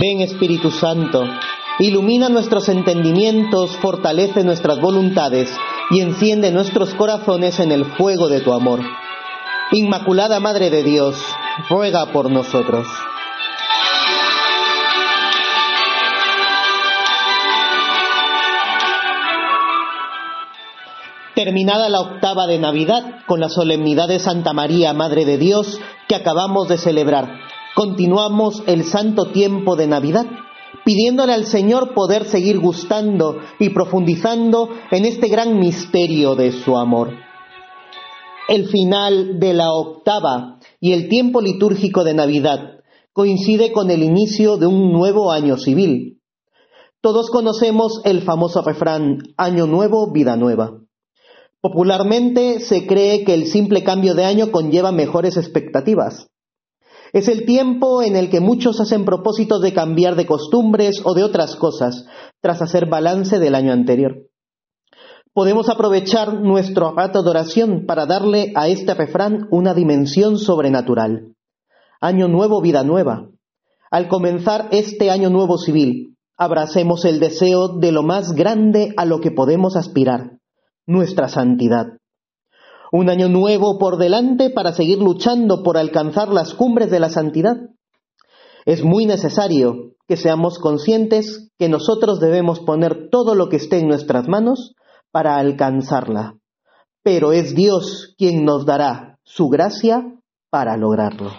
Ven Espíritu Santo, ilumina nuestros entendimientos, fortalece nuestras voluntades y enciende nuestros corazones en el fuego de tu amor. Inmaculada Madre de Dios, ruega por nosotros. Terminada la octava de Navidad con la solemnidad de Santa María, Madre de Dios, que acabamos de celebrar, continuamos el santo tiempo de Navidad, pidiéndole al Señor poder seguir gustando y profundizando en este gran misterio de su amor. El final de la octava y el tiempo litúrgico de Navidad coincide con el inicio de un nuevo año civil. Todos conocemos el famoso refrán Año Nuevo, Vida Nueva. Popularmente se cree que el simple cambio de año conlleva mejores expectativas. Es el tiempo en el que muchos hacen propósitos de cambiar de costumbres o de otras cosas, tras hacer balance del año anterior. Podemos aprovechar nuestro rato de oración para darle a este refrán una dimensión sobrenatural. Año nuevo, vida nueva. Al comenzar este año nuevo civil, abracemos el deseo de lo más grande a lo que podemos aspirar, nuestra santidad un año nuevo por delante para seguir luchando por alcanzar las cumbres de la santidad. Es muy necesario que seamos conscientes que nosotros debemos poner todo lo que esté en nuestras manos para alcanzarla, pero es Dios quien nos dará su gracia para lograrlo.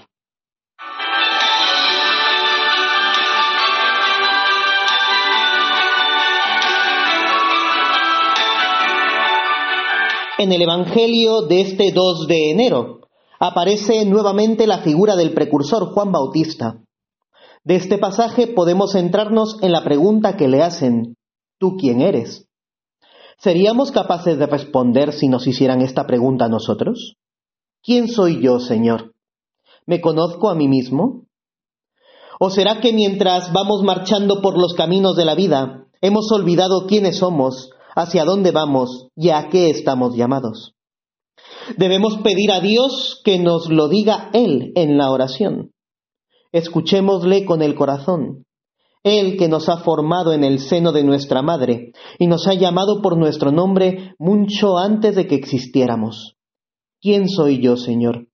En el Evangelio de este 2 de enero aparece nuevamente la figura del precursor Juan Bautista. De este pasaje podemos centrarnos en la pregunta que le hacen, ¿tú quién eres? ¿Seríamos capaces de responder si nos hicieran esta pregunta a nosotros? ¿Quién soy yo, Señor? ¿Me conozco a mí mismo? ¿O será que mientras vamos marchando por los caminos de la vida, hemos olvidado quiénes somos hacia dónde vamos y a qué estamos llamados. Debemos pedir a Dios que nos lo diga Él en la oración. Escuchémosle con el corazón. Él que nos ha formado en el seno de nuestra madre y nos ha llamado por nuestro nombre mucho antes de que existiéramos. ¿Quién soy yo, Señor?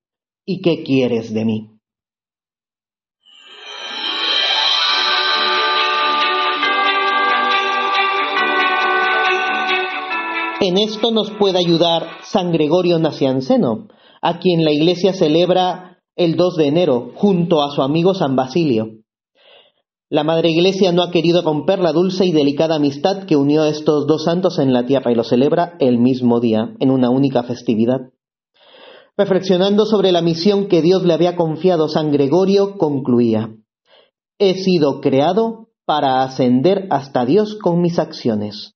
¿Y qué quieres de mí? En esto nos puede ayudar San Gregorio Nacianceno, a quien la Iglesia celebra el 2 de enero, junto a su amigo San Basilio. La Madre Iglesia no ha querido romper la dulce y delicada amistad que unió a estos dos santos en la tierra y lo celebra el mismo día, en una única festividad. Reflexionando sobre la misión que Dios le había confiado, San Gregorio concluía, He sido creado para ascender hasta Dios con mis acciones.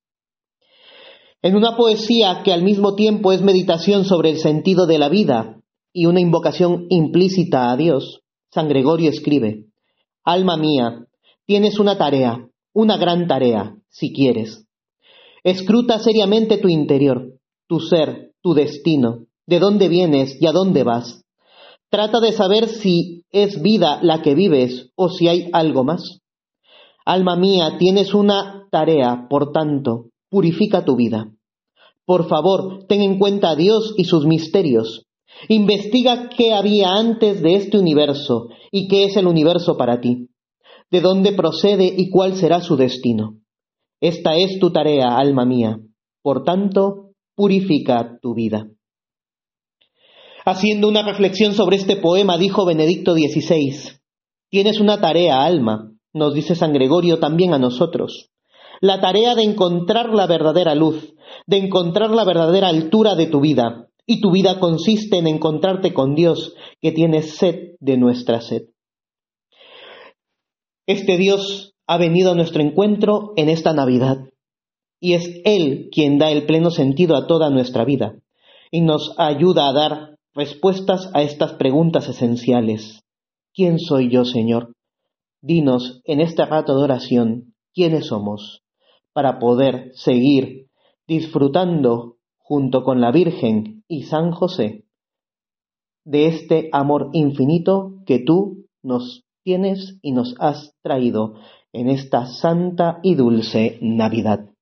En una poesía que al mismo tiempo es meditación sobre el sentido de la vida y una invocación implícita a Dios, San Gregorio escribe, Alma mía, tienes una tarea, una gran tarea, si quieres. Escruta seriamente tu interior, tu ser, tu destino, de dónde vienes y a dónde vas. Trata de saber si es vida la que vives o si hay algo más. Alma mía, tienes una tarea, por tanto, purifica tu vida. Por favor, ten en cuenta a Dios y sus misterios. Investiga qué había antes de este universo y qué es el universo para ti, de dónde procede y cuál será su destino. Esta es tu tarea, alma mía. Por tanto, purifica tu vida. Haciendo una reflexión sobre este poema, dijo Benedicto XVI, Tienes una tarea, alma, nos dice San Gregorio también a nosotros, la tarea de encontrar la verdadera luz, de encontrar la verdadera altura de tu vida. Y tu vida consiste en encontrarte con Dios, que tiene sed de nuestra sed. Este Dios ha venido a nuestro encuentro en esta Navidad. Y es Él quien da el pleno sentido a toda nuestra vida y nos ayuda a dar respuestas a estas preguntas esenciales. ¿Quién soy yo, Señor? Dinos en este rato de oración quiénes somos para poder seguir disfrutando junto con la Virgen y San José de este amor infinito que tú nos tienes y nos has traído en esta santa y dulce Navidad.